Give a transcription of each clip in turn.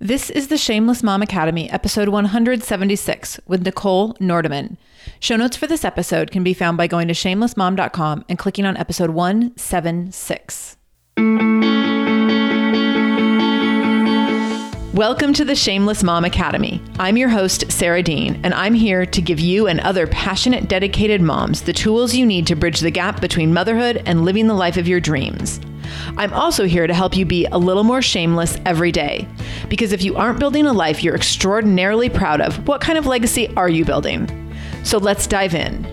This is the Shameless Mom Academy, episode 176, with Nichole Nordeman. Show notes for this episode can be found by going to shamelessmom.com and clicking on episode 176. Welcome to the Shameless Mom Academy. I'm your host, Sarah Dean, and I'm here to give you and other passionate, dedicated moms the tools you need to bridge the gap between motherhood and living the life of your dreams. I'm also here to help you be a little more shameless every day. Because if you aren't building a life you're extraordinarily proud of, what kind of legacy are you building? So let's dive in.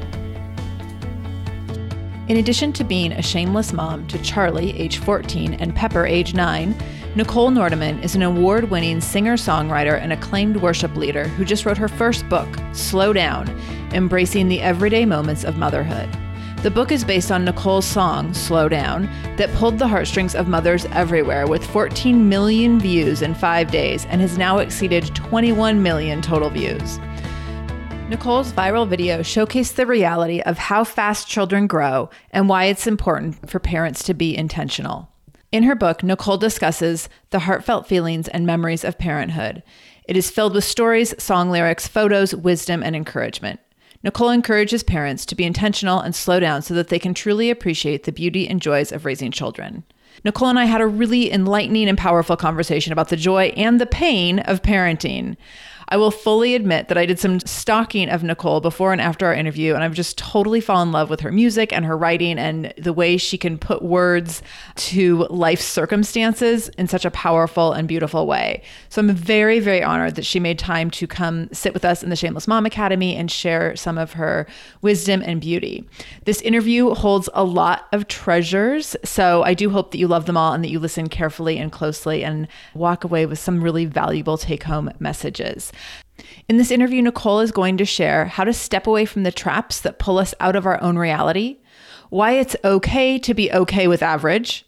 In addition to being a shameless mom to Charlie, age 14, and Pepper, age 9, Nichole Nordeman is an award winning singer songwriter and acclaimed worship leader who just wrote her first book, Slow Down Embracing the Everyday Moments of Motherhood. The book is based on Nichole's song, Slow Down, that pulled the heartstrings of mothers everywhere with 14 million views in five days and has now exceeded 21 million total views. Nichole's viral video showcased the reality of how fast children grow and why it's important for parents to be intentional. In her book, Nichole discusses the heartfelt feelings and memories of parenthood. It is filled with stories, song lyrics, photos, wisdom, and encouragement. Nichole encourages parents to be intentional and slow down so that they can truly appreciate the beauty and joys of raising children. Nichole and I had a really enlightening and powerful conversation about the joy and the pain of parenting. I will fully admit that I did some stalking of Nichole before and after our interview, and I've just totally fallen in love with her music and her writing and the way she can put words to life circumstances in such a powerful and beautiful way. So I'm very, very honored that she made time to come sit with us in the Shameless Mom Academy and share some of her wisdom and beauty. This interview holds a lot of treasures, so I do hope that you love them all and that you listen carefully and closely and walk away with some really valuable take home messages. In this interview, Nichole is going to share how to step away from the traps that pull us out of our own reality, why it's okay to be okay with average,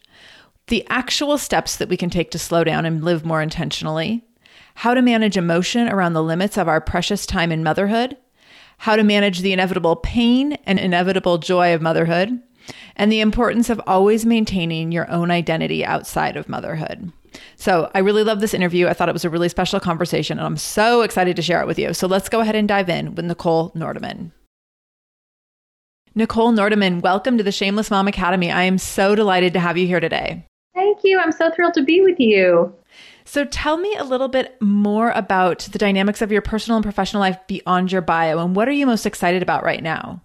the actual steps that we can take to slow down and live more intentionally, how to manage emotion around the limits of our precious time in motherhood, how to manage the inevitable pain and inevitable joy of motherhood, and the importance of always maintaining your own identity outside of motherhood. So I really love this interview. I thought it was a really special conversation, and I'm so excited to share it with you. So let's go ahead and dive in with Nichole Nordeman. Nichole Nordeman, welcome to the Shameless Mom Academy. I am so delighted to have you here today. Thank you. I'm so thrilled to be with you. So tell me a little bit more about the dynamics of your personal and professional life beyond your bio, and what are you most excited about right now?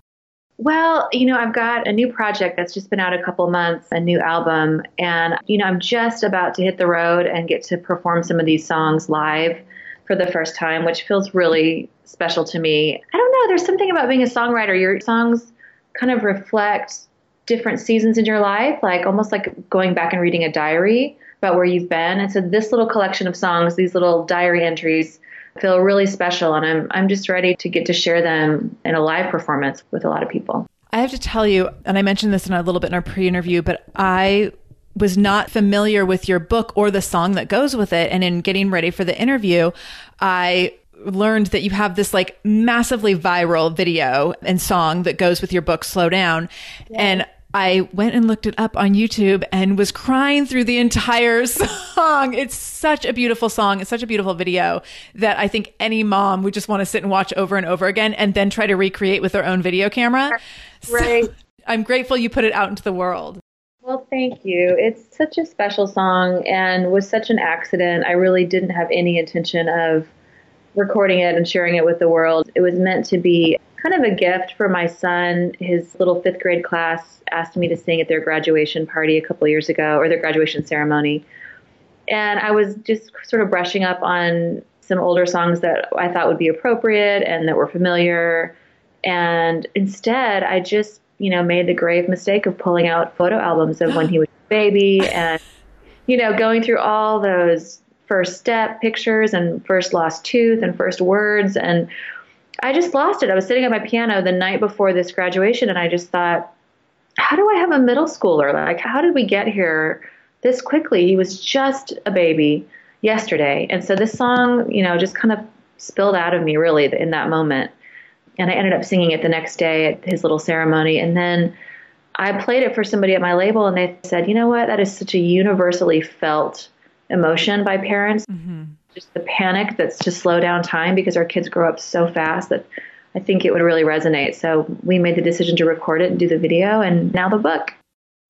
Well, you know, I've got a new project that's just been out a couple months, a new album, and you know, I'm just about to hit the road and get to perform some of these songs live for the first time, which feels really special to me. I don't know, there's something about being a songwriter. Your songs kind of reflect different seasons in your life, like almost like going back and reading a diary about where you've been. And so this little collection of songs, these little diary entries, feel really special. And I'm, I'm just ready to get to share them in a live performance with a lot of people. I have to tell you, and I mentioned this in a little bit in our pre interview, but I was not familiar with your book or the song that goes with it. And in getting ready for the interview, I learned that you have this like massively viral video and song that goes with your book, Slow Down. Yeah. And I went and looked it up on YouTube and was crying through the entire song. It's such a beautiful song. It's such a beautiful video that I think any mom would just want to sit and watch over and over again and then try to recreate with their own video camera. Right. So I'm grateful you put it out into the world. Well, thank you. It's such a special song and was such an accident. I really didn't have any intention of recording it and sharing it with the world. It was meant to be kind of a gift for my son. His little fifth grade class asked me to sing at their graduation party a couple years ago, or their graduation ceremony. And I was just sort of brushing up on some older songs that I thought would be appropriate and that were familiar. And instead, I just, you know, made the grave mistake of pulling out photo albums of when he was a baby and, you know, going through all those first step pictures and first lost tooth and first words. And I just lost it. I was sitting at my piano the night before this graduation and I just thought, how do I have a middle schooler? Like, how did we get here this quickly? He was just a baby yesterday. And so this song, you know, just kind of spilled out of me really in that moment. And I ended up singing it the next day at his little ceremony. And then I played it for somebody at my label, and they said, you know what? That is such a universally felt emotion by parents. Mm-hmm. Just the panic that's to slow down time because our kids grow up so fast that I think it would really resonate. So we made the decision to record it and do the video, and now the book.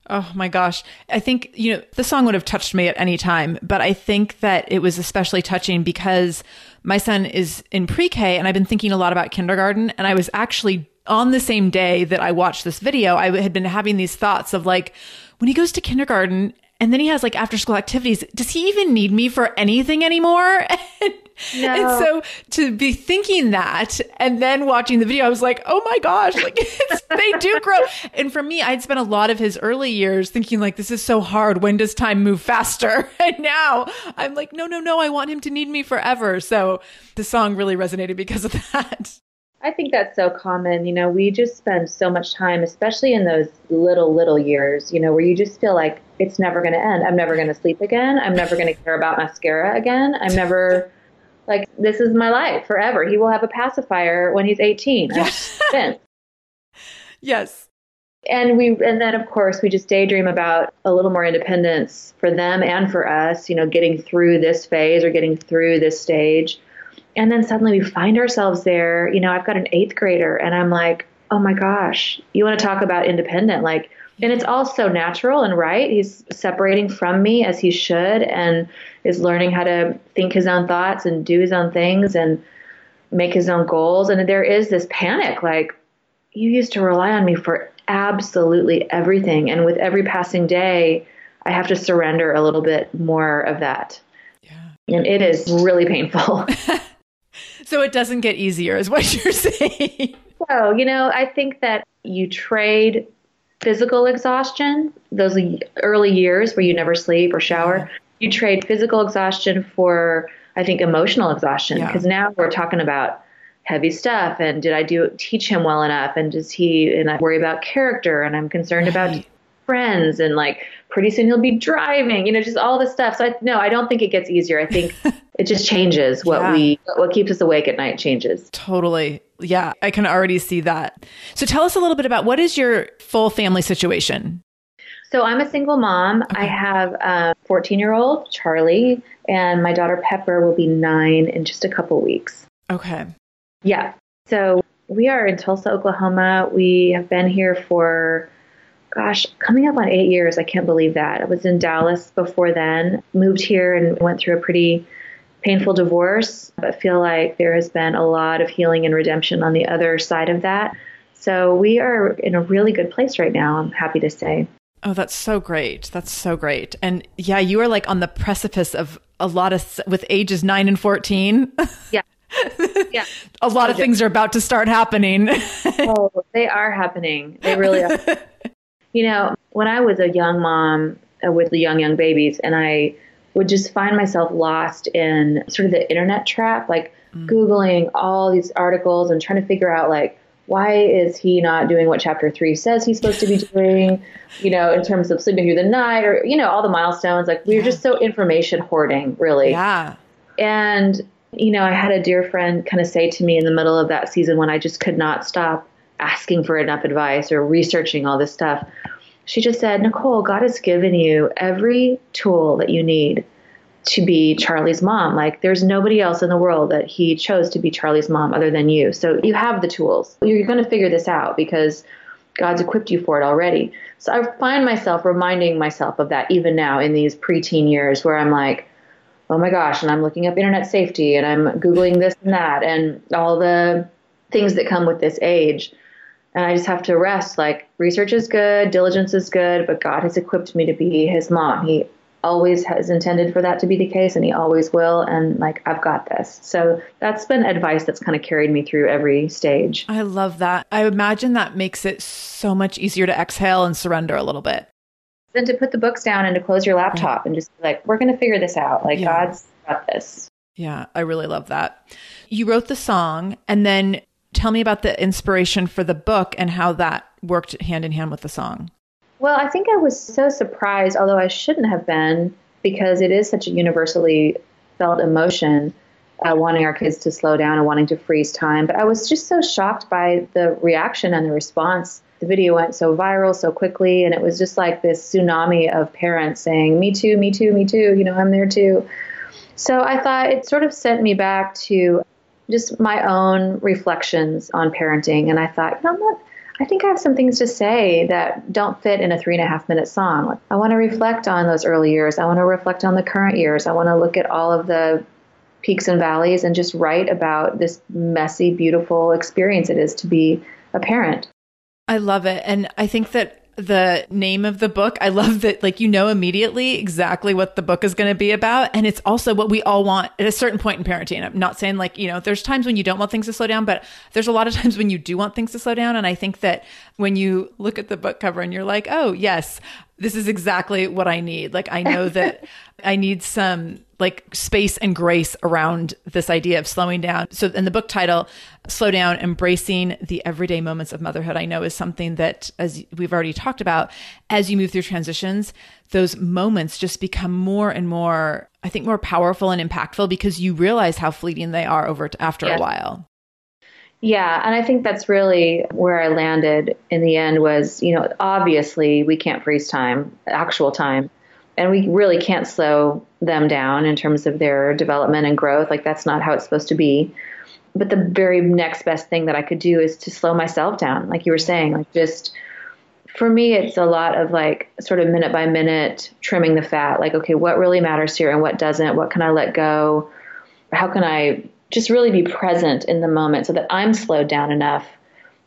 Oh my gosh. I think, you know, the song would have touched me at any time, but I think that it was especially touching because my son is in pre K and I've been thinking a lot about kindergarten. And I was actually on the same day that I watched this video, I had been having these thoughts of like, when he goes to kindergarten and then he has like after school activities. Does he even need me for anything anymore? and, no. and so to be thinking that and then watching the video, I was like, oh my gosh, like they do grow. And for me, I'd spent a lot of his early years thinking like, this is so hard. When does time move faster? And now I'm like, no, no, no, I want him to need me forever. So the song really resonated because of that. I think that's so common. You know, we just spend so much time, especially in those little, little years, you know, where you just feel like it's never going to end. I'm never going to sleep again. I'm never going to care about mascara again. I'm never, like, this is my life forever. He will have a pacifier when he's 18. Yes. yes. And we, and then of course we just daydream about a little more independence for them and for us, you know, getting through this phase or getting through this stage and then suddenly we find ourselves there. You know, I've got an eighth grader, and I'm like, oh my gosh, you want to talk about independent? Like, and it's all so natural and right. He's separating from me as he should and is learning how to think his own thoughts and do his own things and make his own goals. And there is this panic like, you used to rely on me for absolutely everything. And with every passing day, I have to surrender a little bit more of that. Yeah. And it is really painful. So it doesn't get easier, is what you're saying. So, you know, I think that you trade physical exhaustion, those early years where you never sleep or shower, you trade physical exhaustion for, I think, emotional exhaustion. Because yeah. now we're talking about heavy stuff and did I do teach him well enough and does he and I worry about character and I'm concerned right. about friends and like pretty soon he'll be driving, you know, just all this stuff. So I, no, I don't think it gets easier. I think it just changes what yeah. we, what keeps us awake at night changes. Totally. Yeah. I can already see that. So tell us a little bit about what is your full family situation? So I'm a single mom. Okay. I have a 14 year old Charlie and my daughter Pepper will be nine in just a couple weeks. Okay. Yeah. So we are in Tulsa, Oklahoma. We have been here for gosh, coming up on eight years. I can't believe that. I was in Dallas before then, moved here and went through a pretty painful divorce, but feel like there has been a lot of healing and redemption on the other side of that. So we are in a really good place right now, I'm happy to say. Oh, that's so great. That's so great. And yeah, you are like on the precipice of a lot of, with ages nine and 14. Yeah. Yeah. a lot of things are about to start happening. oh, they are happening. They really are. You know, when I was a young mom uh, with the young, young babies and I would just find myself lost in sort of the internet trap, like mm. Googling all these articles and trying to figure out like, why is he not doing what chapter three says he's supposed to be doing, you know, in terms of sleeping through the night or, you know, all the milestones. Like we are just so information hoarding, really. Yeah. And, you know, I had a dear friend kind of say to me in the middle of that season when I just could not stop asking for enough advice or researching all this stuff she just said, Nichole, God has given you every tool that you need to be Charlie's mom. Like, there's nobody else in the world that he chose to be Charlie's mom other than you. So you have the tools. You're going to figure this out because God's equipped you for it already. So I find myself reminding myself of that even now in these preteen years where I'm like, oh my gosh, and I'm looking up internet safety and I'm Googling this and that and all the things that come with this age. And I just have to rest. Like, research is good, diligence is good, but God has equipped me to be his mom. He always has intended for that to be the case, and he always will. And, like, I've got this. So that's been advice that's kind of carried me through every stage. I love that. I imagine that makes it so much easier to exhale and surrender a little bit. Then to put the books down and to close your laptop right. and just be like, we're going to figure this out. Like, yeah. God's got this. Yeah, I really love that. You wrote the song, and then Tell me about the inspiration for the book and how that worked hand in hand with the song. Well, I think I was so surprised, although I shouldn't have been, because it is such a universally felt emotion, uh, wanting our kids to slow down and wanting to freeze time. But I was just so shocked by the reaction and the response. The video went so viral so quickly, and it was just like this tsunami of parents saying, Me too, me too, me too, you know, I'm there too. So I thought it sort of sent me back to just my own reflections on parenting. And I thought, you know what? I think I have some things to say that don't fit in a three and a half minute song. I want to reflect on those early years. I want to reflect on the current years. I want to look at all of the peaks and valleys and just write about this messy, beautiful experience it is to be a parent. I love it. And I think that the name of the book. I love that, like, you know immediately exactly what the book is going to be about. And it's also what we all want at a certain point in parenting. I'm not saying, like, you know, there's times when you don't want things to slow down, but there's a lot of times when you do want things to slow down. And I think that when you look at the book cover and you're like, oh, yes, this is exactly what I need. Like, I know that I need some like space and grace around this idea of slowing down. So, in the book title, Slow Down Embracing the Everyday Moments of Motherhood, I know is something that, as we've already talked about, as you move through transitions, those moments just become more and more, I think, more powerful and impactful because you realize how fleeting they are over after yeah. a while. Yeah, and I think that's really where I landed in the end was, you know, obviously we can't freeze time, actual time, and we really can't slow them down in terms of their development and growth. Like that's not how it's supposed to be. But the very next best thing that I could do is to slow myself down, like you were saying, like just for me, it's a lot of like sort of minute by minute trimming the fat. Like, okay, what really matters here and what doesn't? What can I let go? How can I just really be present in the moment so that I'm slowed down enough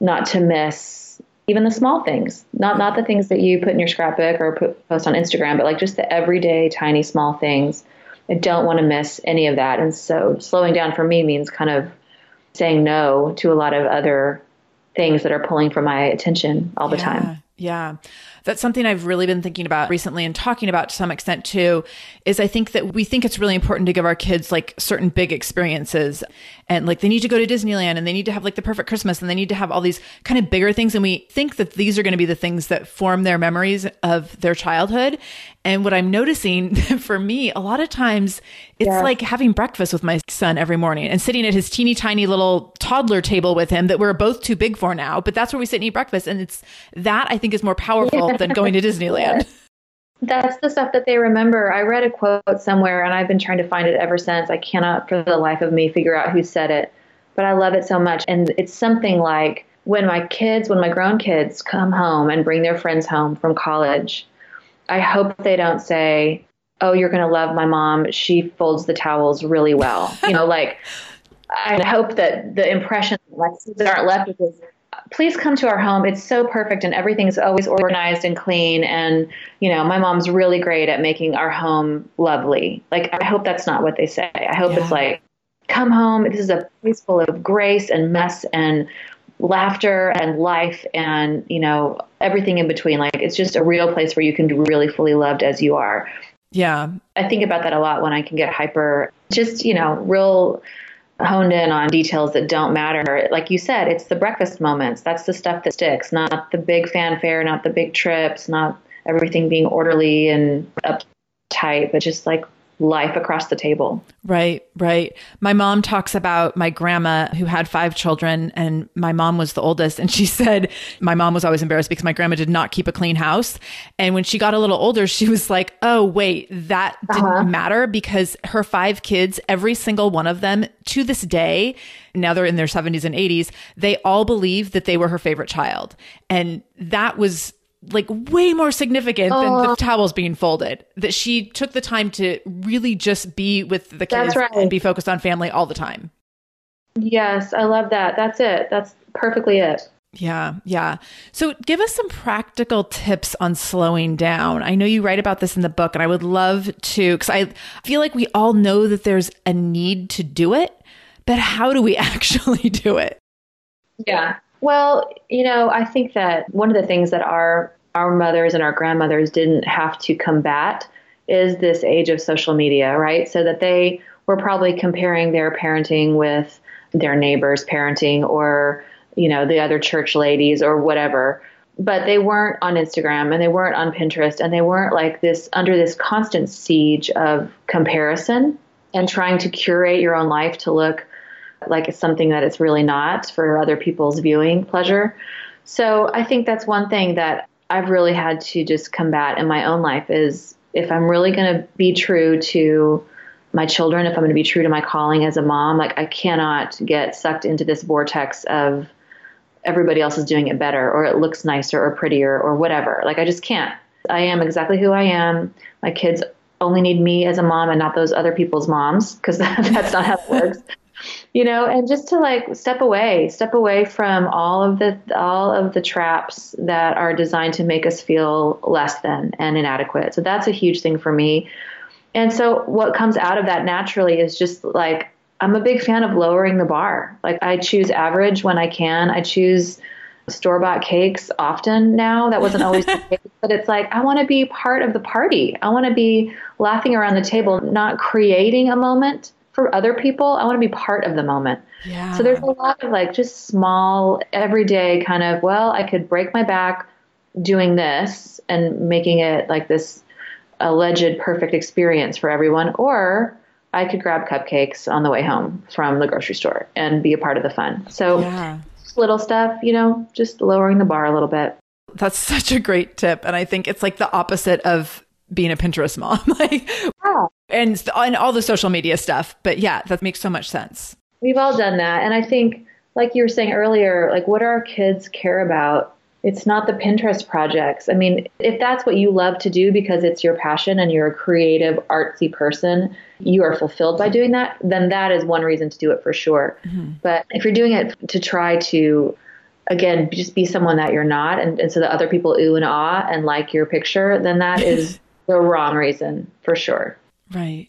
not to miss even the small things, not not the things that you put in your scrapbook or put, post on Instagram, but like just the everyday tiny small things. I don't want to miss any of that, and so slowing down for me means kind of saying no to a lot of other things that are pulling for my attention all the yeah, time. Yeah. That's something I've really been thinking about recently and talking about to some extent too is I think that we think it's really important to give our kids like certain big experiences. And like they need to go to Disneyland and they need to have like the perfect Christmas and they need to have all these kind of bigger things. And we think that these are going to be the things that form their memories of their childhood and what I'm noticing for me, a lot of times it's yeah. like having breakfast with my son every morning and sitting at his teeny tiny little toddler table with him that we're both too big for now, but that's where we sit and eat breakfast. And it's that I think is more powerful yeah. than going to Disneyland. That's the stuff that they remember. I read a quote somewhere and I've been trying to find it ever since. I cannot for the life of me figure out who said it, but I love it so much. And it's something like when my kids, when my grown kids come home and bring their friends home from college, I hope they don't say, "Oh, you're going to love my mom. She folds the towels really well." you know, like I hope that the impression my aren't left with is, please come to our home. It's so perfect and everything's always organized and clean. And, you know, my mom's really great at making our home lovely. Like, I hope that's not what they say. I hope yeah. it's like, come home. This is a place full of grace and mess and laughter and life and, you know, everything in between. Like, it's just a real place where you can be really fully loved as you are. Yeah. I think about that a lot when I can get hyper, just, you know, real honed in on details that don't matter. Like you said, it's the breakfast moments. That's the stuff that sticks, not the big fanfare, not the big trips, not everything being orderly and uptight, but just like life across the table. Right, right. My mom talks about my grandma who had five children, and my mom was the oldest. And she said my mom was always embarrassed because my grandma did not keep a clean house. And when she got a little older, she was like, oh, wait, that didn't uh-huh. matter because her five kids, every single one of them to this day, now they're in their 70s and 80s, they all believe that they were her favorite child. And that was like way more significant than the oh. towels being folded. That she took the time to really just be with the kids right. and be focused on family all the time. Yes, I love that. That's it. That's perfectly it. Yeah, yeah. So give us some practical tips on slowing down. I know you write about this in the book, and I would love to, because I feel like we all know that there's a need to do it, but how do we actually do it? Yeah. Well, you know, I think that one of the things that our our mothers and our grandmothers didn't have to combat is this age of social media, right? So that they were probably comparing their parenting with their neighbors' parenting or, you know, the other church ladies or whatever. But they weren't on Instagram and they weren't on Pinterest and they weren't like this under this constant siege of comparison and trying to curate your own life to look like it's something that it's really not for other people's viewing pleasure. So I think that's one thing that I've really had to just combat in my own life is if I'm really going to be true to my children, if I'm going to be true to my calling as a mom, like I cannot get sucked into this vortex of everybody else is doing it better or it looks nicer or prettier or whatever. Like I just can't. I am exactly who I am. My kids only need me as a mom and not those other people's moms because that's not how it works you know and just to like step away step away from all of the all of the traps that are designed to make us feel less than and inadequate. So that's a huge thing for me. And so what comes out of that naturally is just like i'm a big fan of lowering the bar. Like i choose average when i can. I choose store bought cakes often now. That wasn't always the case, but it's like I want to be part of the party. I want to be laughing around the table, not creating a moment, for other people, I want to be part of the moment. Yeah. So there's a lot of like just small, everyday kind of, well, I could break my back doing this and making it like this alleged perfect experience for everyone, or I could grab cupcakes on the way home from the grocery store and be a part of the fun. So yeah. little stuff, you know, just lowering the bar a little bit. That's such a great tip. And I think it's like the opposite of being a Pinterest mom. like, yeah. and, and all the social media stuff. But yeah, that makes so much sense. We've all done that. And I think, like you were saying earlier, like what do our kids care about? It's not the Pinterest projects. I mean, if that's what you love to do because it's your passion and you're a creative, artsy person, you are fulfilled by doing that, then that is one reason to do it for sure. Mm-hmm. But if you're doing it to try to again, just be someone that you're not, and, and so that other people ooh and ah and like your picture, then that is the wrong reason for sure. Right.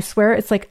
swear it's like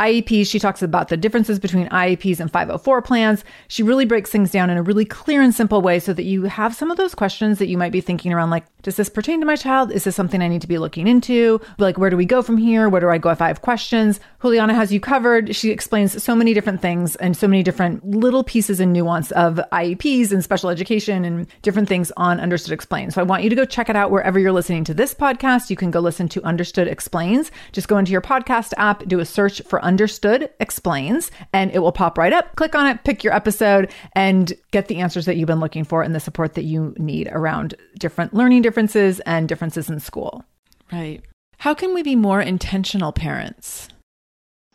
IEPs. She talks about the differences between IEPs and 504 plans. She really breaks things down in a really clear and simple way so that you have some of those questions that you might be thinking around like, does this pertain to my child? Is this something I need to be looking into? Like, where do we go from here? Where do I go if I have questions? Juliana has you covered. She explains so many different things and so many different little pieces and nuance of IEPs and special education and different things on Understood Explains. So I want you to go check it out wherever you're listening to this podcast. You can go listen to Understood Explains. Just go into your podcast app, do a search for Understood Explains, and it will pop right up. Click on it, pick your episode, and get the answers that you've been looking for and the support that you need around different learning differences and differences in school. Right. How can we be more intentional parents?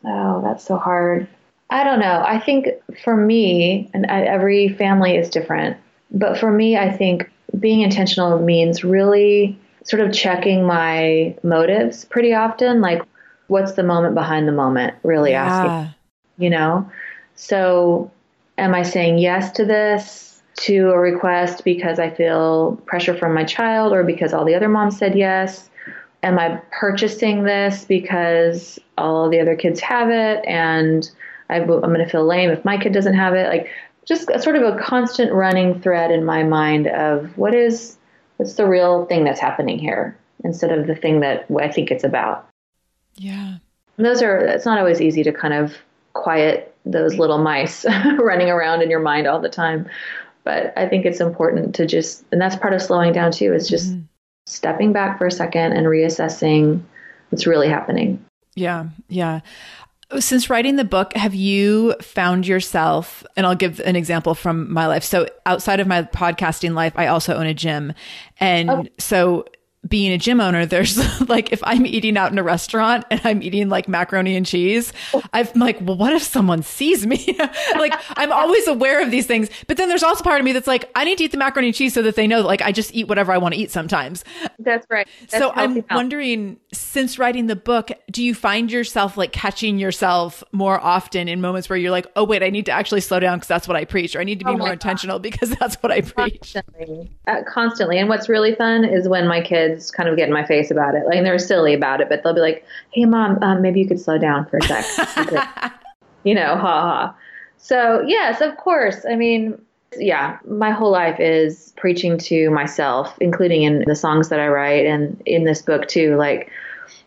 Oh, that's so hard. I don't know. I think for me, and every family is different, but for me, I think being intentional means really sort of checking my motives pretty often. Like, what's the moment behind the moment? Really yeah. asking, you know? So, am I saying yes to this? To a request because I feel pressure from my child or because all the other moms said yes? Am I purchasing this because all the other kids have it and I, am going to feel lame if my kid doesn't have it? Like, just a, sort of a constant running thread in my mind of what is what's the real thing that's happening here instead of the thing that I think it's about. Yeah. And those are it's not always easy to kind of quiet those little mice running around in your mind all the time but I think it's important to just, and that's part of slowing down too, is just mm-hmm. stepping back for a second and reassessing what's really happening. Yeah. Yeah. Since writing the book, have you found yourself, and I'll give an example from my life. So, outside of my podcasting life, I also own a gym. And oh. so, being a gym owner, there's like if I'm eating out in a restaurant and I'm eating like macaroni and cheese, I'm like, well, what if someone sees me? like I'm always aware of these things. But then there's also part of me that's like, I need to eat the macaroni and cheese so that they know that like I just eat whatever I want to eat sometimes. That's right. That's so I'm health. wondering, since writing the book, do you find yourself like catching yourself more often in moments where you're like, oh wait, I need to actually slow down because that's what I preach, or I need to be oh more God. intentional because that's what I preach. Constantly. Uh, constantly. And what's really fun is when my kids kids kind of get in my face about it. Like they're silly about it, but they'll be like, "Hey, mom, um, maybe you could slow down for a sec." you know, ha ha. So yes, of course. I mean, yeah, my whole life is preaching to myself, including in the songs that I write and in this book too. Like,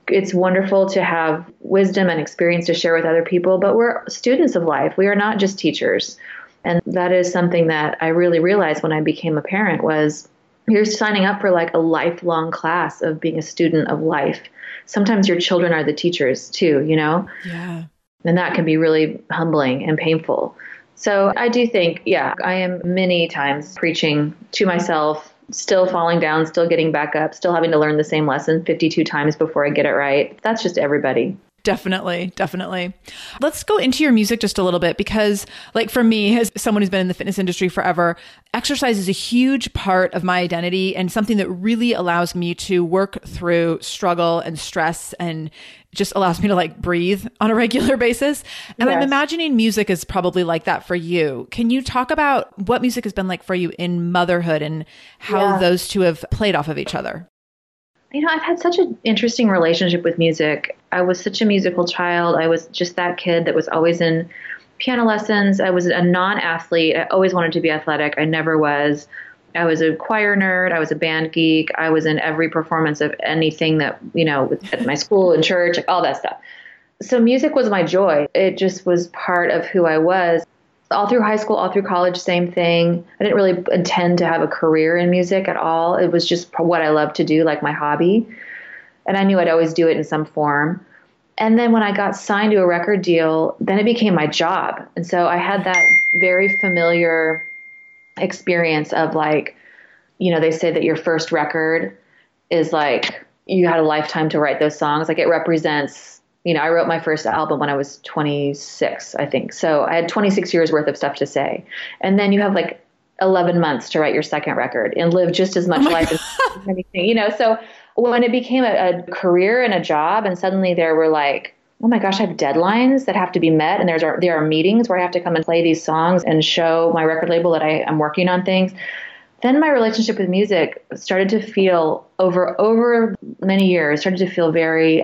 it's wonderful to have wisdom and experience to share with other people, but we're students of life. We are not just teachers. And that is something that I really realized when I became a parent was you're signing up for like a lifelong class of being a student of life. Sometimes your children are the teachers too, you know? Yeah. And that can be really humbling and painful. So I do think, yeah, I am many times preaching to myself, still falling down, still getting back up, still having to learn the same lesson 52 times before I get it right. That's just everybody. Definitely, definitely. Let's go into your music just a little bit because, like, for me, as someone who's been in the fitness industry forever, exercise is a huge part of my identity and something that really allows me to work through struggle and stress and just allows me to like breathe on a regular basis. And yes. I'm imagining music is probably like that for you. Can you talk about what music has been like for you in motherhood and how yeah. those two have played off of each other? You know, I've had such an interesting relationship with music. I was such a musical child. I was just that kid that was always in piano lessons. I was a non athlete. I always wanted to be athletic. I never was. I was a choir nerd. I was a band geek. I was in every performance of anything that, you know, at my school and church, like all that stuff. So music was my joy. It just was part of who I was all through high school, all through college, same thing. I didn't really intend to have a career in music at all. It was just what I loved to do, like my hobby. And I knew I'd always do it in some form. And then when I got signed to a record deal, then it became my job. And so I had that very familiar experience of like, you know, they say that your first record is like you had a lifetime to write those songs. Like it represents you know, I wrote my first album when I was 26, I think. So I had 26 years worth of stuff to say. And then you have like 11 months to write your second record and live just as much oh life God. as anything, you know. So when it became a, a career and a job, and suddenly there were like, oh my gosh, I have deadlines that have to be met, and there's there are meetings where I have to come and play these songs and show my record label that I am working on things. Then my relationship with music started to feel over over many years started to feel very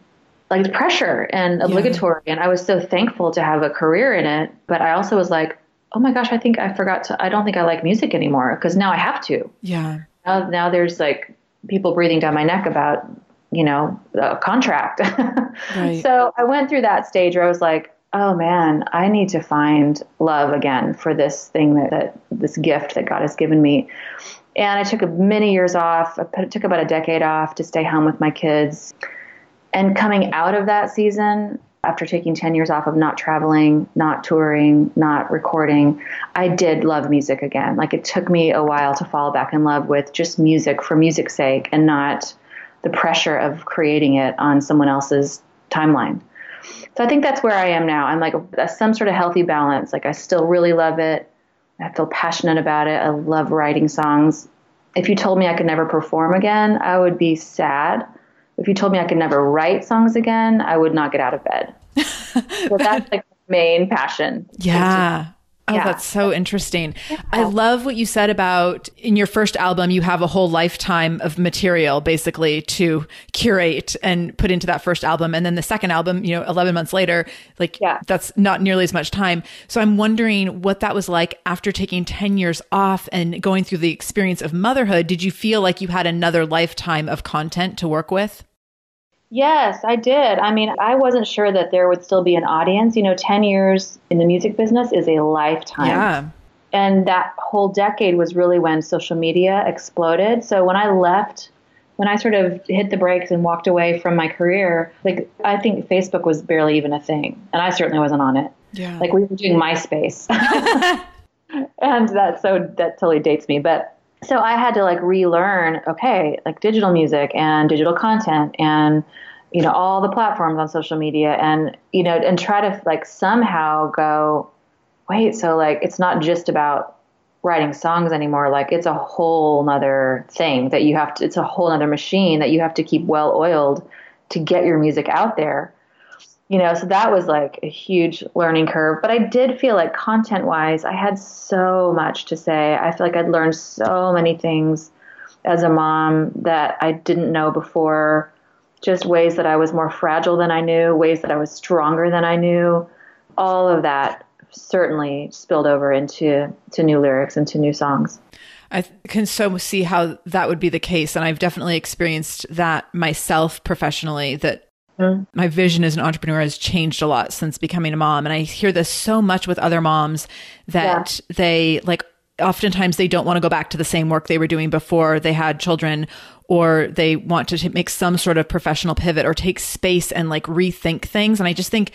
like the pressure and obligatory. Yeah. And I was so thankful to have a career in it. But I also was like, oh my gosh, I think I forgot to, I don't think I like music anymore because now I have to. Yeah. Now, now there's like people breathing down my neck about, you know, a contract. right. So I went through that stage where I was like, oh man, I need to find love again for this thing that, that this gift that God has given me. And I took many years off. I took about a decade off to stay home with my kids. And coming out of that season, after taking 10 years off of not traveling, not touring, not recording, I did love music again. Like it took me a while to fall back in love with just music for music's sake and not the pressure of creating it on someone else's timeline. So I think that's where I am now. I'm like a, some sort of healthy balance. Like I still really love it. I feel passionate about it. I love writing songs. If you told me I could never perform again, I would be sad if you told me I could never write songs again, I would not get out of bed. so that's like main passion. Yeah. Oh, yeah. that's so interesting. Yeah. I love what you said about in your first album, you have a whole lifetime of material basically to curate and put into that first album. And then the second album, you know, 11 months later, like yeah. that's not nearly as much time. So I'm wondering what that was like after taking 10 years off and going through the experience of motherhood. Did you feel like you had another lifetime of content to work with? Yes, I did. I mean, I wasn't sure that there would still be an audience. You know, 10 years in the music business is a lifetime. Yeah. And that whole decade was really when social media exploded. So when I left, when I sort of hit the brakes and walked away from my career, like I think Facebook was barely even a thing. And I certainly wasn't on it. Yeah. Like we were doing MySpace. and that so that totally dates me. But so I had to like relearn, okay, like digital music and digital content and you know all the platforms on social media and you know and try to like somehow go wait so like it's not just about writing songs anymore. Like it's a whole nother thing that you have to it's a whole nother machine that you have to keep well oiled to get your music out there you know, so that was like a huge learning curve. But I did feel like content wise, I had so much to say. I feel like I'd learned so many things as a mom that I didn't know before. Just ways that I was more fragile than I knew, ways that I was stronger than I knew. All of that certainly spilled over into to new lyrics and to new songs. I can so see how that would be the case. And I've definitely experienced that myself professionally that Mm-hmm. My vision as an entrepreneur has changed a lot since becoming a mom. And I hear this so much with other moms that yeah. they like oftentimes they don't want to go back to the same work they were doing before they had children or they want to make some sort of professional pivot or take space and like rethink things and i just think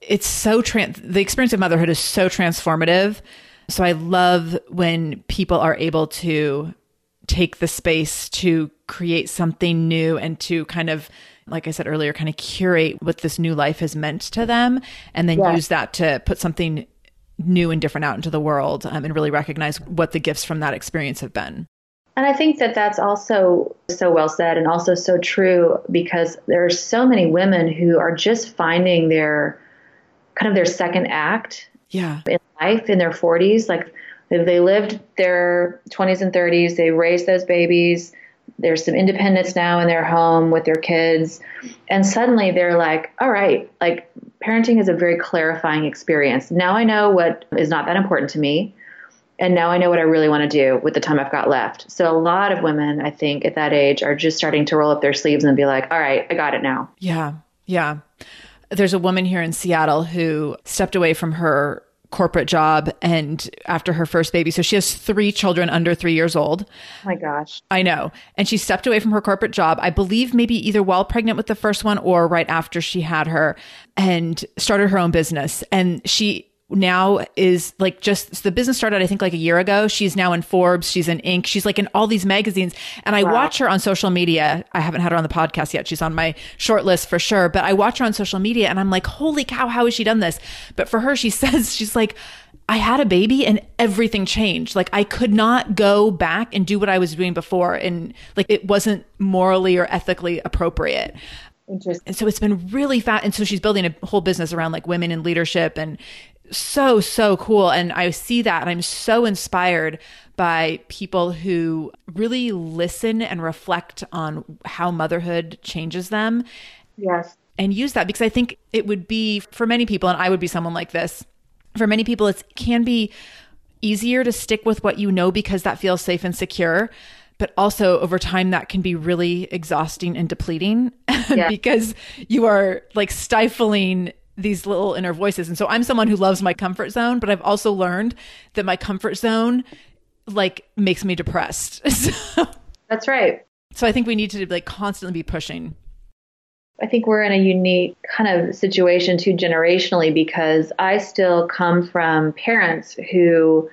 it's so trans the experience of motherhood is so transformative so i love when people are able to take the space to create something new and to kind of like I said earlier, kind of curate what this new life has meant to them and then use that to put something new and different out into the world um, and really recognize what the gifts from that experience have been. And I think that that's also so well said and also so true because there are so many women who are just finding their kind of their second act yeah. in life in their 40s. Like they lived their 20s and 30s, they raised those babies. There's some independence now in their home with their kids. And suddenly they're like, all right, like parenting is a very clarifying experience. Now I know what is not that important to me. And now I know what I really want to do with the time I've got left. So a lot of women, I think, at that age are just starting to roll up their sleeves and be like, all right, I got it now. Yeah. Yeah. There's a woman here in Seattle who stepped away from her corporate job and after her first baby. So she has three children under three years old. Oh my gosh. I know. And she stepped away from her corporate job, I believe maybe either while pregnant with the first one or right after she had her and started her own business. And she now is like just the business started, I think, like a year ago. She's now in Forbes, she's in Inc., she's like in all these magazines. And I wow. watch her on social media. I haven't had her on the podcast yet. She's on my short list for sure. But I watch her on social media and I'm like, holy cow, how has she done this? But for her, she says, she's like, I had a baby and everything changed. Like I could not go back and do what I was doing before. And like it wasn't morally or ethically appropriate. And so it's been really fat. And so she's building a whole business around like women in leadership and so so cool. And i see that and i'm so inspired by people who really listen and reflect on how motherhood changes them. Yes. And use that because i think it would be for many people and i would be someone like this for many people it can be easier to stick with what you know because that feels safe and secure but also over time that can be really exhausting and depleting. Yeah. because you are like stifling these little inner voices. And so I'm someone who loves my comfort zone, but I've also learned that my comfort zone like makes me depressed. so, That's right. So I think we need to like constantly be pushing. I think we're in a unique kind of situation too generationally because I still come from parents who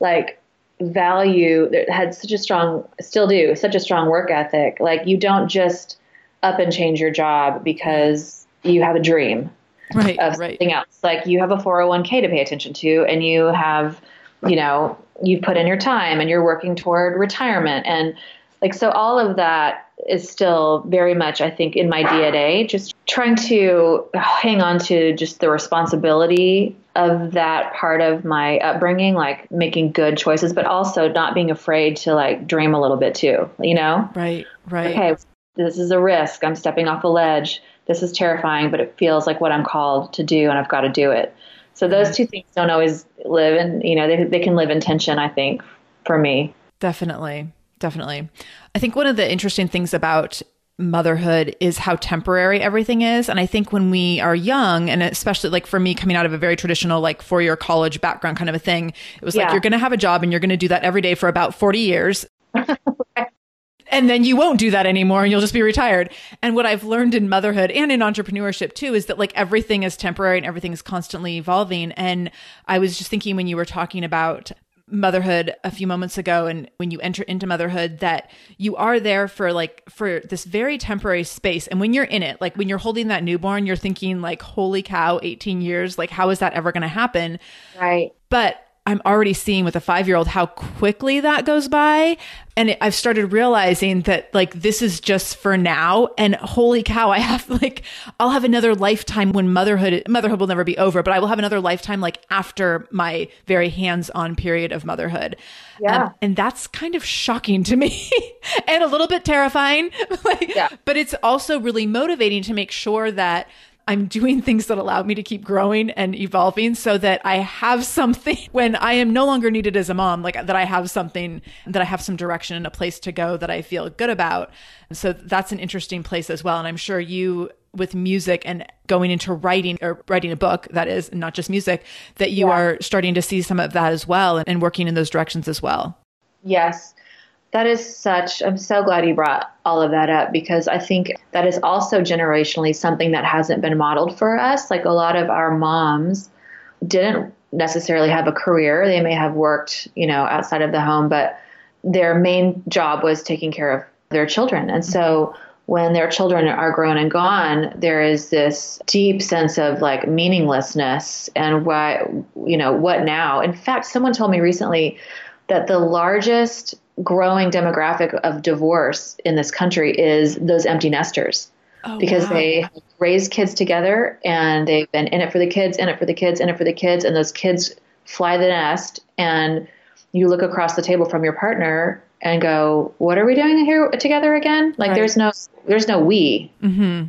like value that had such a strong still do such a strong work ethic like you don't just up and change your job because you have a dream right, of right. something else. Like you have a 401k to pay attention to, and you have, you know, you've put in your time and you're working toward retirement. And like, so all of that is still very much, I think, in my DNA, just trying to hang on to just the responsibility of that part of my upbringing, like making good choices, but also not being afraid to like dream a little bit too, you know? Right, right. Okay, this is a risk. I'm stepping off a ledge this is terrifying, but it feels like what I'm called to do and I've got to do it. So those mm-hmm. two things don't always live in, you know, they, they can live in tension, I think, for me. Definitely. Definitely. I think one of the interesting things about motherhood is how temporary everything is. And I think when we are young, and especially like for me coming out of a very traditional, like four year college background kind of a thing, it was yeah. like you're going to have a job and you're going to do that every day for about 40 years. and then you won't do that anymore and you'll just be retired. And what I've learned in motherhood and in entrepreneurship too is that like everything is temporary and everything is constantly evolving. And I was just thinking when you were talking about motherhood a few moments ago and when you enter into motherhood that you are there for like for this very temporary space and when you're in it like when you're holding that newborn you're thinking like holy cow 18 years like how is that ever going to happen right but I'm already seeing with a five year old how quickly that goes by. And it, I've started realizing that like this is just for now. And holy cow, I have like, I'll have another lifetime when motherhood, motherhood will never be over, but I will have another lifetime like after my very hands on period of motherhood. Yeah. Um, and that's kind of shocking to me and a little bit terrifying. like, yeah. But it's also really motivating to make sure that I'm doing things that allow me to keep growing and evolving so that I have something when I am no longer needed as a mom, like that I have something that I have some direction and a place to go that I feel good about. So that's an interesting place as well. And I'm sure you with music and going into writing or writing a book that is not just music that you yeah. are starting to see some of that as well and, and working in those directions as well. Yes. That is such, I'm so glad you brought all of that up because I think that is also generationally something that hasn't been modeled for us. Like a lot of our moms didn't necessarily have a career. They may have worked, you know, outside of the home, but their main job was taking care of their children. And so when their children are grown and gone, there is this deep sense of like meaninglessness and why, you know, what now? In fact, someone told me recently that the largest growing demographic of divorce in this country is those empty nesters. Oh, because wow. they raise kids together and they've been in it for the kids, in it for the kids, in it for the kids, and those kids fly the nest and you look across the table from your partner and go, "What are we doing here together again?" Like right. there's no there's no we. Mm-hmm.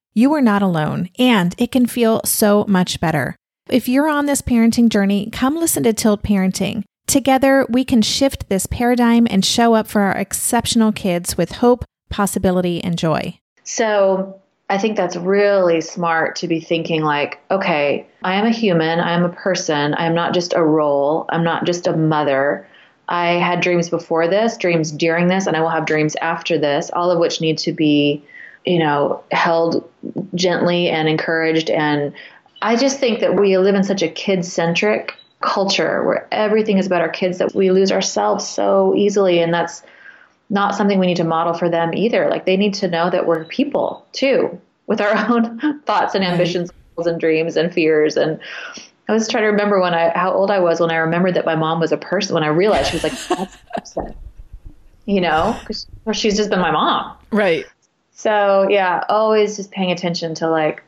you are not alone, and it can feel so much better. If you're on this parenting journey, come listen to Tilt Parenting. Together, we can shift this paradigm and show up for our exceptional kids with hope, possibility, and joy. So, I think that's really smart to be thinking like, okay, I am a human, I am a person, I am not just a role, I'm not just a mother. I had dreams before this, dreams during this, and I will have dreams after this, all of which need to be, you know, held gently and encouraged. And I just think that we live in such a kid centric culture where everything is about our kids that we lose ourselves so easily. And that's not something we need to model for them either. Like they need to know that we're people too, with our own thoughts and ambitions right. and dreams and fears. And I was trying to remember when I how old I was when I remembered that my mom was a person. When I realized she was like you know, because she's just been my mom, right? So yeah, always just paying attention to like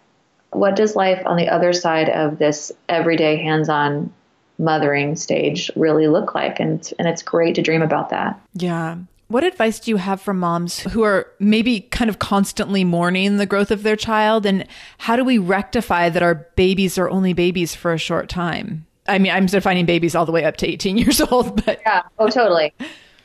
what does life on the other side of this everyday hands-on mothering stage really look like and and it's great to dream about that. Yeah. What advice do you have for moms who are maybe kind of constantly mourning the growth of their child? And how do we rectify that our babies are only babies for a short time? I mean, I'm defining babies all the way up to 18 years old, but. Yeah, oh, totally.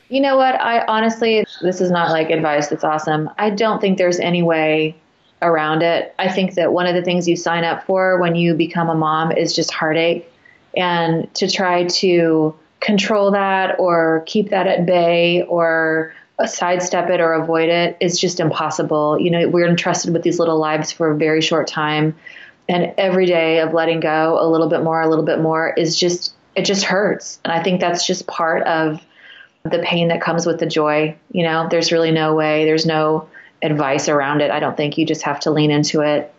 You know what? I honestly, this is not like advice that's awesome. I don't think there's any way around it. I think that one of the things you sign up for when you become a mom is just heartache. And to try to control that or keep that at bay or sidestep it or avoid it is just impossible. You know, we're entrusted with these little lives for a very short time. And every day of letting go a little bit more, a little bit more is just, it just hurts. And I think that's just part of the pain that comes with the joy. You know, there's really no way, there's no advice around it. I don't think you just have to lean into it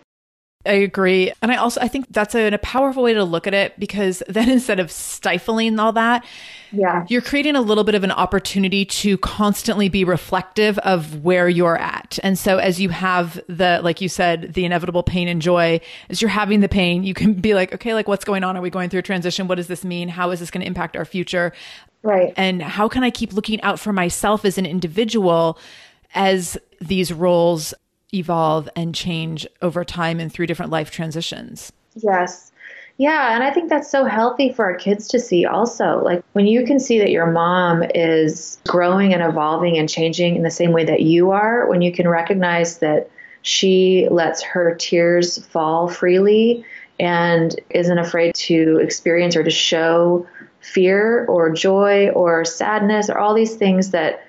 I agree. And I also I think that's a, a, powerful way to look at it because then instead of stifling all that, yeah. You're creating a little bit of an opportunity to constantly be reflective of where you're at. And so as you have the like you said, the inevitable pain and joy, as you're having the pain, you can be like, okay, like what's going on? Are we going through a transition? What does this mean? How is this going to impact our future? Right. And how can I keep looking out for myself as an individual as these roles evolve and change over time and through different life transitions. Yes. Yeah, and I think that's so healthy for our kids to see also. Like when you can see that your mom is growing and evolving and changing in the same way that you are, when you can recognize that she lets her tears fall freely and isn't afraid to experience or to show fear or joy or sadness or all these things that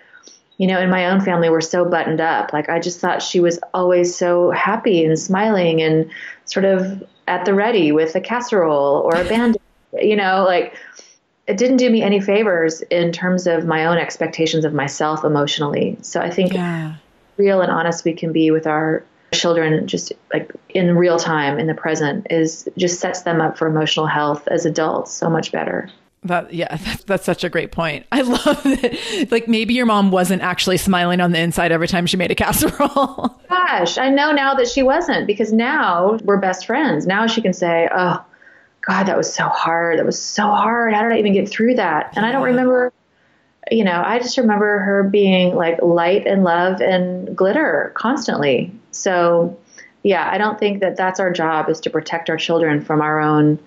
you know in my own family were so buttoned up. Like i just thought she was always so happy and smiling and sort of at the ready with a casserole or a band you know like it didn't do me any favors in terms of my own expectations of myself emotionally. So i think yeah. real and honest we can be with our children just like in real time in the present is just sets them up for emotional health as adults so much better that yeah, that's, that's such a great point. I love it. Like maybe your mom wasn't actually smiling on the inside every time she made a casserole. Gosh, I know now that she wasn't because now we're best friends. Now she can say, "Oh, God, that was so hard. That was so hard. How did I even get through that?" And I don't remember. You know, I just remember her being like light and love and glitter constantly. So, yeah, I don't think that that's our job is to protect our children from our own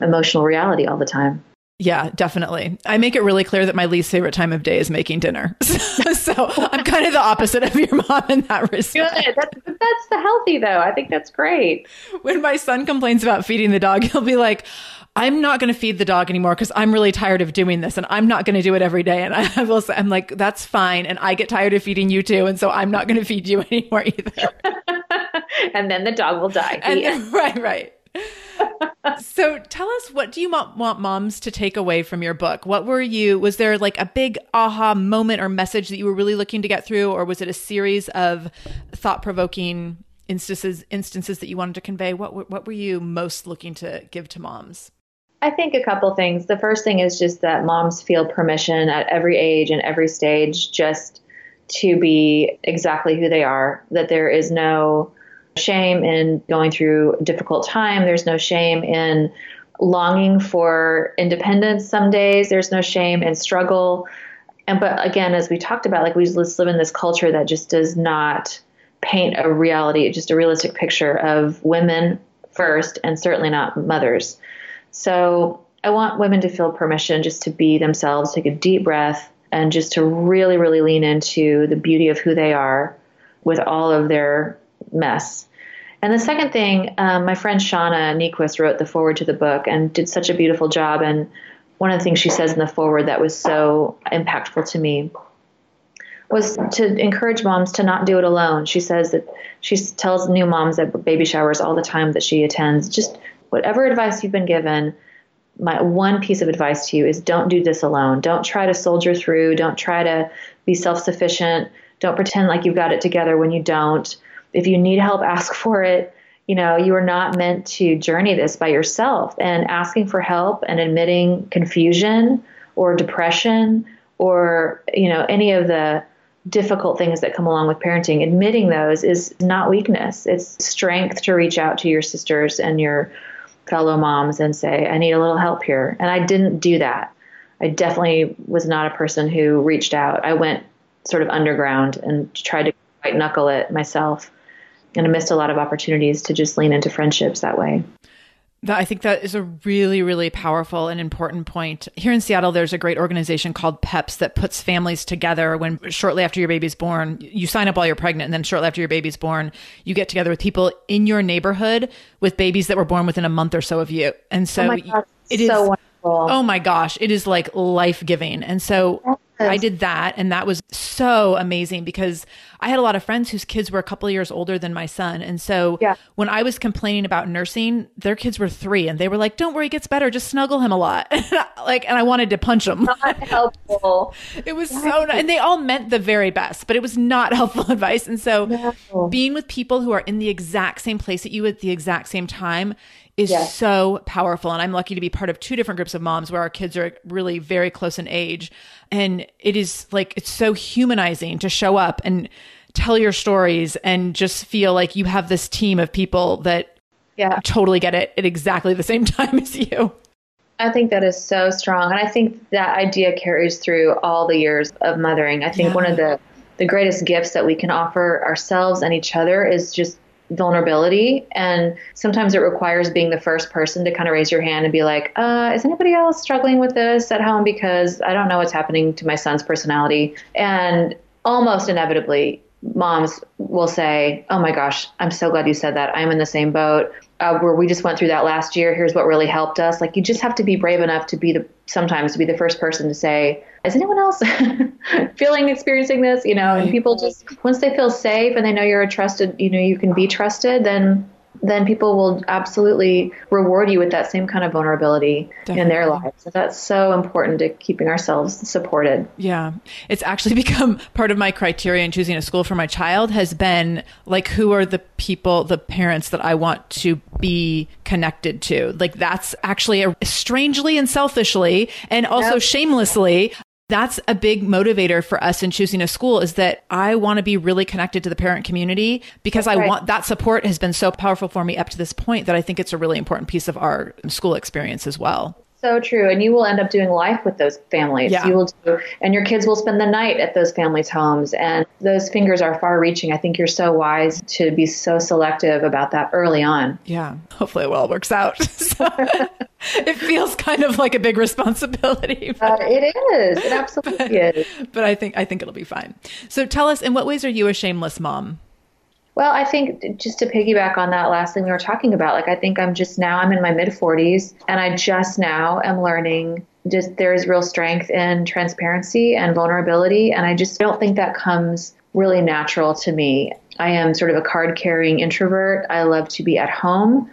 emotional reality all the time. Yeah, definitely. I make it really clear that my least favorite time of day is making dinner. so I'm kind of the opposite of your mom in that respect. Good. That's, that's the healthy, though. I think that's great. When my son complains about feeding the dog, he'll be like, I'm not going to feed the dog anymore because I'm really tired of doing this and I'm not going to do it every day. And I will say, I'm like, that's fine. And I get tired of feeding you too. And so I'm not going to feed you anymore either. and then the dog will die. And, right, right so tell us what do you want, want moms to take away from your book? What were you was there like a big aha moment or message that you were really looking to get through or was it a series of thought-provoking instances instances that you wanted to convey? What what were you most looking to give to moms? I think a couple things. The first thing is just that moms feel permission at every age and every stage just to be exactly who they are, that there is no shame in going through a difficult time. There's no shame in longing for independence some days. There's no shame in struggle. And but again, as we talked about, like we just live in this culture that just does not paint a reality, just a realistic picture of women first and certainly not mothers. So I want women to feel permission just to be themselves, take a deep breath, and just to really, really lean into the beauty of who they are with all of their mess. And the second thing, um, my friend Shauna Niequist wrote the foreword to the book and did such a beautiful job. And one of the things she says in the foreword that was so impactful to me was to encourage moms to not do it alone. She says that she tells new moms at baby showers all the time that she attends, just whatever advice you've been given, my one piece of advice to you is don't do this alone. Don't try to soldier through. Don't try to be self sufficient. Don't pretend like you've got it together when you don't if you need help, ask for it. You know, you are not meant to journey this by yourself. And asking for help and admitting confusion or depression or, you know, any of the difficult things that come along with parenting, admitting those is not weakness. It's strength to reach out to your sisters and your fellow moms and say, I need a little help here. And I didn't do that. I definitely was not a person who reached out. I went sort of underground and tried to white knuckle it myself and I missed a lot of opportunities to just lean into friendships that way. I think that is a really, really powerful and important point. Here in Seattle, there's a great organization called PEPS that puts families together when shortly after your baby's born, you sign up while you're pregnant, and then shortly after your baby's born, you get together with people in your neighborhood with babies that were born within a month or so of you. And so oh God, it is so wonderful. Oh my gosh, it is like life giving. And so I did that, and that was so amazing because I had a lot of friends whose kids were a couple years older than my son. And so yeah. when I was complaining about nursing, their kids were three, and they were like, "Don't worry, it gets better. Just snuggle him a lot." like, and I wanted to punch them. Not helpful. it was so, and they all meant the very best, but it was not helpful advice. And so, no. being with people who are in the exact same place that you at the exact same time is yes. so powerful. And I'm lucky to be part of two different groups of moms where our kids are really very close in age. And it is like, it's so humanizing to show up and tell your stories and just feel like you have this team of people that yeah. totally get it at exactly the same time as you. I think that is so strong. And I think that idea carries through all the years of mothering. I think yeah. one of the the greatest gifts that we can offer ourselves and each other is just vulnerability. And sometimes it requires being the first person to kind of raise your hand and be like, uh, is anybody else struggling with this at home? Because I don't know what's happening to my son's personality. And almost inevitably, moms will say, Oh my gosh, I'm so glad you said that. I'm in the same boat. Uh, where we just went through that last year. Here's what really helped us. Like you just have to be brave enough to be the sometimes to be the first person to say, "Is anyone else feeling experiencing this?" You know, and people just once they feel safe and they know you're a trusted, you know, you can be trusted, then then people will absolutely reward you with that same kind of vulnerability Definitely. in their lives. that's so important to keeping ourselves supported. Yeah. It's actually become part of my criteria in choosing a school for my child has been like who are the people, the parents that I want to be connected to. Like that's actually a strangely and selfishly and also yep. shamelessly that's a big motivator for us in choosing a school is that I want to be really connected to the parent community because I want that support has been so powerful for me up to this point that I think it's a really important piece of our school experience as well so true. And you will end up doing life with those families. Yeah. You will do, and your kids will spend the night at those families' homes. And those fingers are far reaching. I think you're so wise to be so selective about that early on. Yeah. Hopefully it well works out. it feels kind of like a big responsibility. But, uh, it is. It absolutely but, is. But I think I think it'll be fine. So tell us, in what ways are you a shameless mom? Well, I think just to piggyback on that last thing we were talking about, like I think I'm just now I'm in my mid 40s and I just now am learning just there's real strength in transparency and vulnerability and I just don't think that comes really natural to me. I am sort of a card carrying introvert. I love to be at home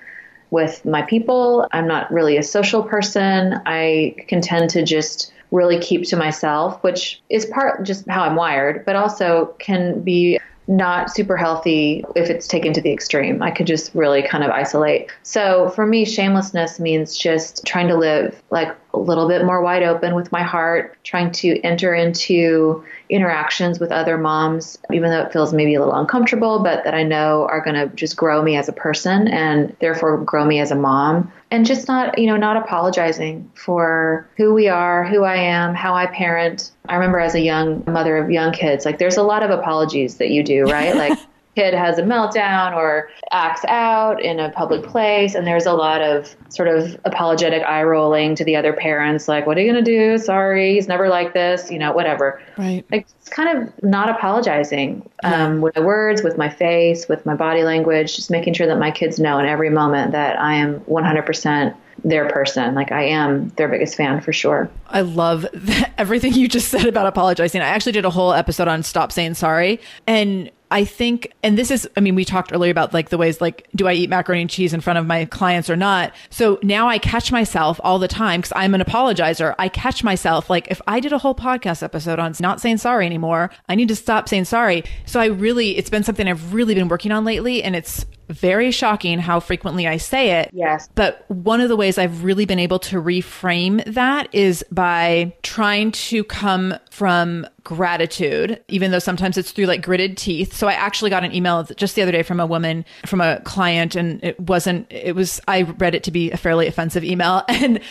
with my people. I'm not really a social person. I can tend to just really keep to myself, which is part just how I'm wired, but also can be not super healthy if it's taken to the extreme. I could just really kind of isolate. So for me, shamelessness means just trying to live like a little bit more wide open with my heart, trying to enter into interactions with other moms, even though it feels maybe a little uncomfortable, but that I know are going to just grow me as a person and therefore grow me as a mom. And just not, you know, not apologizing for who we are, who I am, how I parent. I remember as a young mother of young kids, like there's a lot of apologies that you do, right? Like, kid has a meltdown or acts out in a public place and there's a lot of sort of apologetic eye rolling to the other parents like what are you going to do sorry he's never like this you know whatever right like it's kind of not apologizing um, with my words with my face with my body language just making sure that my kids know in every moment that i am 100% their person. Like I am their biggest fan for sure. I love everything you just said about apologizing. I actually did a whole episode on stop saying sorry. And I think, and this is, I mean, we talked earlier about like the ways, like, do I eat macaroni and cheese in front of my clients or not? So now I catch myself all the time because I'm an apologizer. I catch myself like, if I did a whole podcast episode on not saying sorry anymore, I need to stop saying sorry. So I really, it's been something I've really been working on lately. And it's very shocking how frequently I say it. Yes. But one of the ways I've really been able to reframe that is by trying to come from gratitude, even though sometimes it's through like gritted teeth. So I actually got an email just the other day from a woman, from a client, and it wasn't, it was, I read it to be a fairly offensive email. And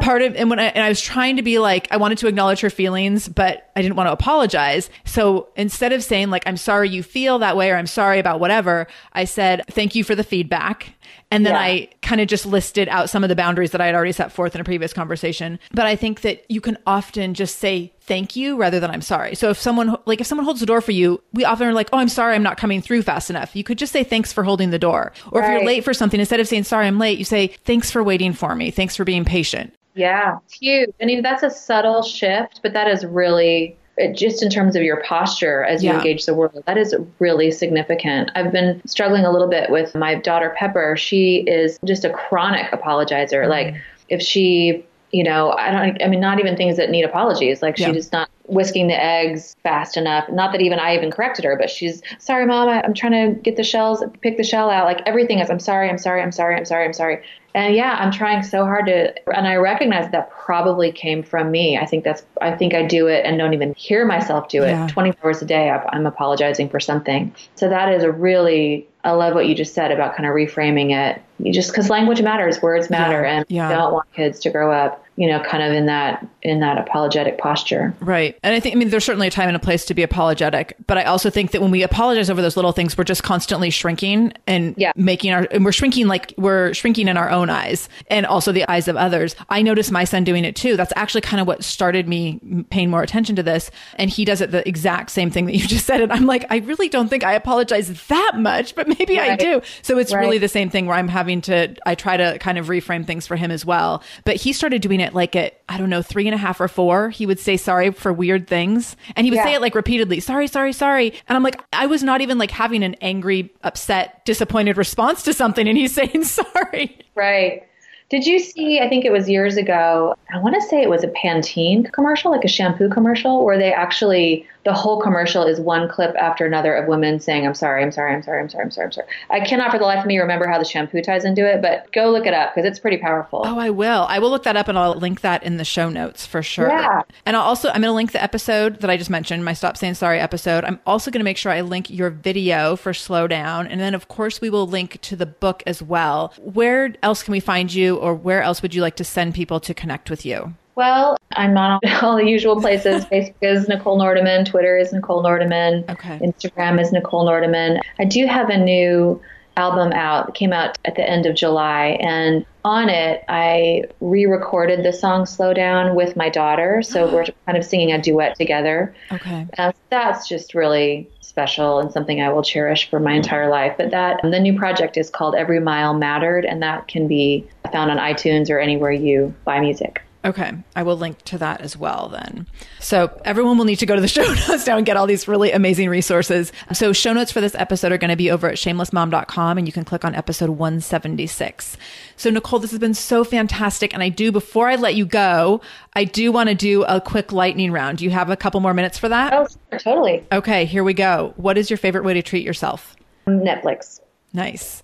part of, and when I, and I was trying to be like, I wanted to acknowledge her feelings, but I didn't want to apologize. So instead of saying like, I'm sorry you feel that way, or I'm sorry about whatever, I said, thank you for the feedback. And then yeah. I kind of just listed out some of the boundaries that I had already set forth in a previous conversation. But I think that you can often just say thank you rather than I'm sorry. So if someone like if someone holds the door for you, we often are like, "Oh, I'm sorry, I'm not coming through fast enough." You could just say thanks for holding the door. Or right. if you're late for something, instead of saying sorry, I'm late, you say thanks for waiting for me. Thanks for being patient. Yeah, huge. I mean, that's a subtle shift, but that is really just in terms of your posture as you yeah. engage the world, that is really significant. I've been struggling a little bit with my daughter Pepper. She is just a chronic apologizer. Mm-hmm. Like if she, you know, I don't, I mean, not even things that need apologies. Like yeah. she's not whisking the eggs fast enough. Not that even I even corrected her, but she's sorry, mom. I, I'm trying to get the shells, pick the shell out. Like everything is, I'm sorry, I'm sorry, I'm sorry, I'm sorry, I'm sorry. And yeah, I'm trying so hard to, and I recognize that probably came from me. I think that's, I think I do it and don't even hear myself do it. Yeah. 24 hours a day, I'm apologizing for something. So that is a really, I love what you just said about kind of reframing it. You just, because language matters, words matter, yeah. and yeah. don't want kids to grow up you know, kind of in that in that apologetic posture. Right. And I think I mean there's certainly a time and a place to be apologetic, but I also think that when we apologize over those little things, we're just constantly shrinking and Yeah. making our and we're shrinking like we're shrinking in our own eyes and also the eyes of others. I noticed my son doing it too. That's actually kind of what started me paying more attention to this. And he does it the exact same thing that you just said. And I'm like, I really don't think I apologize that much, but maybe I do. So it's Right. really the same thing where I'm having to I try to kind of reframe things for him as well. But he started doing it like at I don't know three and a half or four. He would say sorry for weird things, and he would say it like repeatedly, sorry, sorry, sorry. And I'm like, I was not even like having an angry, upset, disappointed response to something, and he's saying sorry. Right. Did you see? I think it was years ago. I want to say it was a Pantene commercial, like a shampoo commercial, where they actually the whole commercial is one clip after another of women saying, "I'm sorry, I'm sorry, I'm sorry, I'm sorry, I'm sorry, I'm sorry." I cannot for the life of me remember how the shampoo ties into it, but go look it up because it's pretty powerful. Oh, I will. I will look that up and I'll link that in the show notes for sure. Yeah. And I'll also, I'm going to link the episode that I just mentioned, my Stop Saying Sorry episode. I'm also going to make sure I link your video for Slow Down. And then, of course, we will link to the book as well. Where else can we find you or where else would you like to send people to connect with you? Well, I'm not on all the usual places. Facebook is Nichole Nordeman. Twitter is Nichole Nordeman. Okay. Instagram is Nichole Nordeman. I do have a new album out. It came out at the end of July. And on it, I re recorded the song Slow Down with my daughter. So we're kind of singing a duet together. Okay. Uh, that's just really special and something I will cherish for my entire life. But that the new project is called Every Mile Mattered, and that can be found on iTunes or anywhere you buy music. Okay. I will link to that as well then. So everyone will need to go to the show notes now and get all these really amazing resources. So show notes for this episode are going to be over at shamelessmom.com and you can click on episode 176. So Nichole, this has been so fantastic. And I do, before I let you go, I do want to do a quick lightning round. Do you have a couple more minutes for that? Oh, totally. Okay, here we go. What is your favorite way to treat yourself? Netflix. Nice.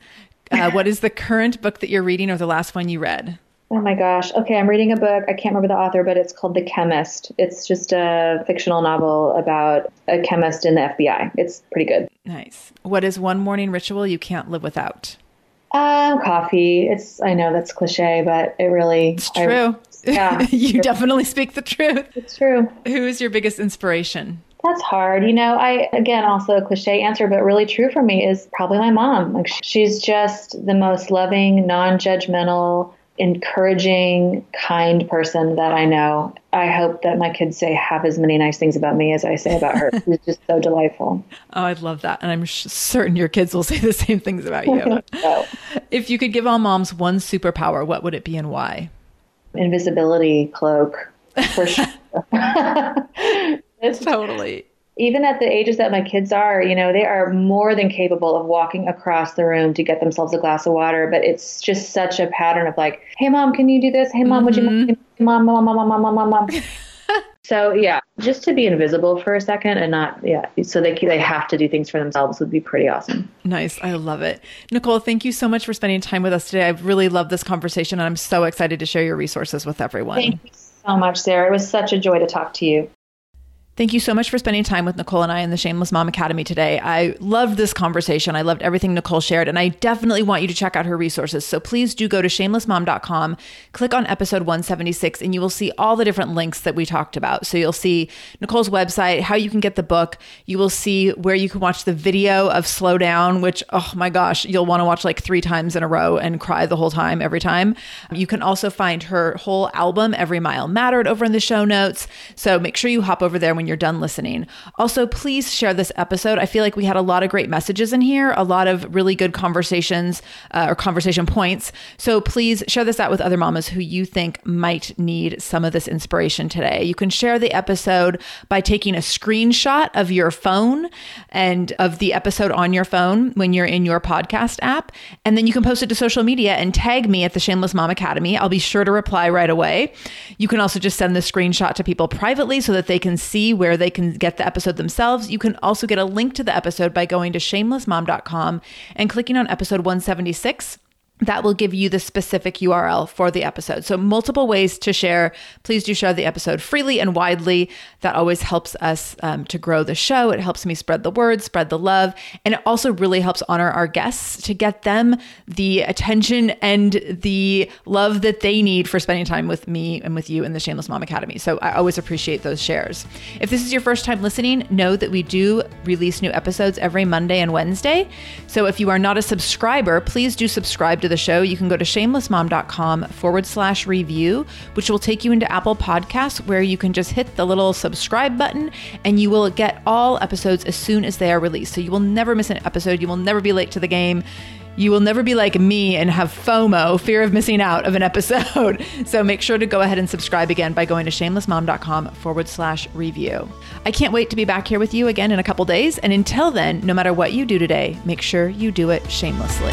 Uh, what is the current book that you're reading or the last one you read? Oh my gosh. Okay, I'm reading a book. I can't remember the author, but it's called The Chemist. It's just a fictional novel about a chemist in the FBI. It's pretty good. Nice. What is one morning ritual you can't live without? Um, coffee. It's I know that's cliche, but it really It's true. yeah. you definitely speak the truth. it's true. Who is your biggest inspiration? That's hard. You know, I, again, also a cliche answer, but really true for me is probably my mom. Like, she's just the most loving, non judgmental, encouraging, kind person that I know. I hope that my kids say half as many nice things about me as I say about her. She's just so delightful. Oh, I'd love that. And I'm sh- certain your kids will say the same things about you. So, if you could give all moms one superpower, what would it be and why? invisibility cloak, for sure. it's Totally even at the ages that my kids are, you know, they are more than capable of walking across the room to get themselves a glass of water. But it's just such a pattern of like, hey, mom, can you do this? Hey, mom, would you, mm-hmm. mom, mom, mom, mom, mom, mom, mom, mom. so yeah, just to be invisible for a second and not, yeah, so they they have to do things for themselves would be pretty awesome. Nice, I love it, Nichole. Thank you so much for spending time with us today. I really love this conversation, and I'm so excited to share your resources with everyone. Thank you so much, Sarah. It was such a joy to talk to you. Thank you so much for spending time with Nichole and I in the Shameless Mom Academy today. I loved this conversation. I loved everything Nichole shared, and I definitely want you to check out her resources. So please do go to shamelessmom.com, click on episode 176, and you will see all the different links that we talked about. So you'll see Nichole's website, how you can get the book. You will see where you can watch the video of Slow Down, which, oh my gosh, you'll want to watch like three times in a row and cry the whole time, every time. You can also find her whole album, Every Mile Mattered, over in the show notes. So make sure you hop over there when you're done listening. Also, please share this episode. I feel like we had a lot of great messages in here, a lot of really good conversations uh, or conversation points. So please share this out with other mamas who you think might need some of this inspiration today. You can share the episode by taking a screenshot of your phone and of the episode on your phone when you're in your podcast app. And then you can post it to social media and tag me at the Shameless Mom Academy. I'll be sure to reply right away. You can also just send the screenshot to people privately so that they can see where they can get the episode themselves. You can also get a link to the episode by going to shamelessmom.com and clicking on episode 176. That will give you the specific URL for the episode. So, multiple ways to share. Please do share the episode freely and widely. That always helps us um, to grow the show. It helps me spread the word, spread the love, and it also really helps honor our guests to get them the attention and the love that they need for spending time with me and with you in the Shameless Mom Academy. So, I always appreciate those shares. If this is your first time listening, know that we do release new episodes every Monday and Wednesday. So, if you are not a subscriber, please do subscribe to the show, you can go to shamelessmom.com forward slash review, which will take you into Apple Podcasts, where you can just hit the little subscribe button and you will get all episodes as soon as they are released. So you will never miss an episode. You will never be late to the game. You will never be like me and have FOMO, fear of missing out of an episode. So make sure to go ahead and subscribe again by going to shamelessmom.com forward slash review. I can't wait to be back here with you again in a couple days. And until then, no matter what you do today, make sure you do it shamelessly.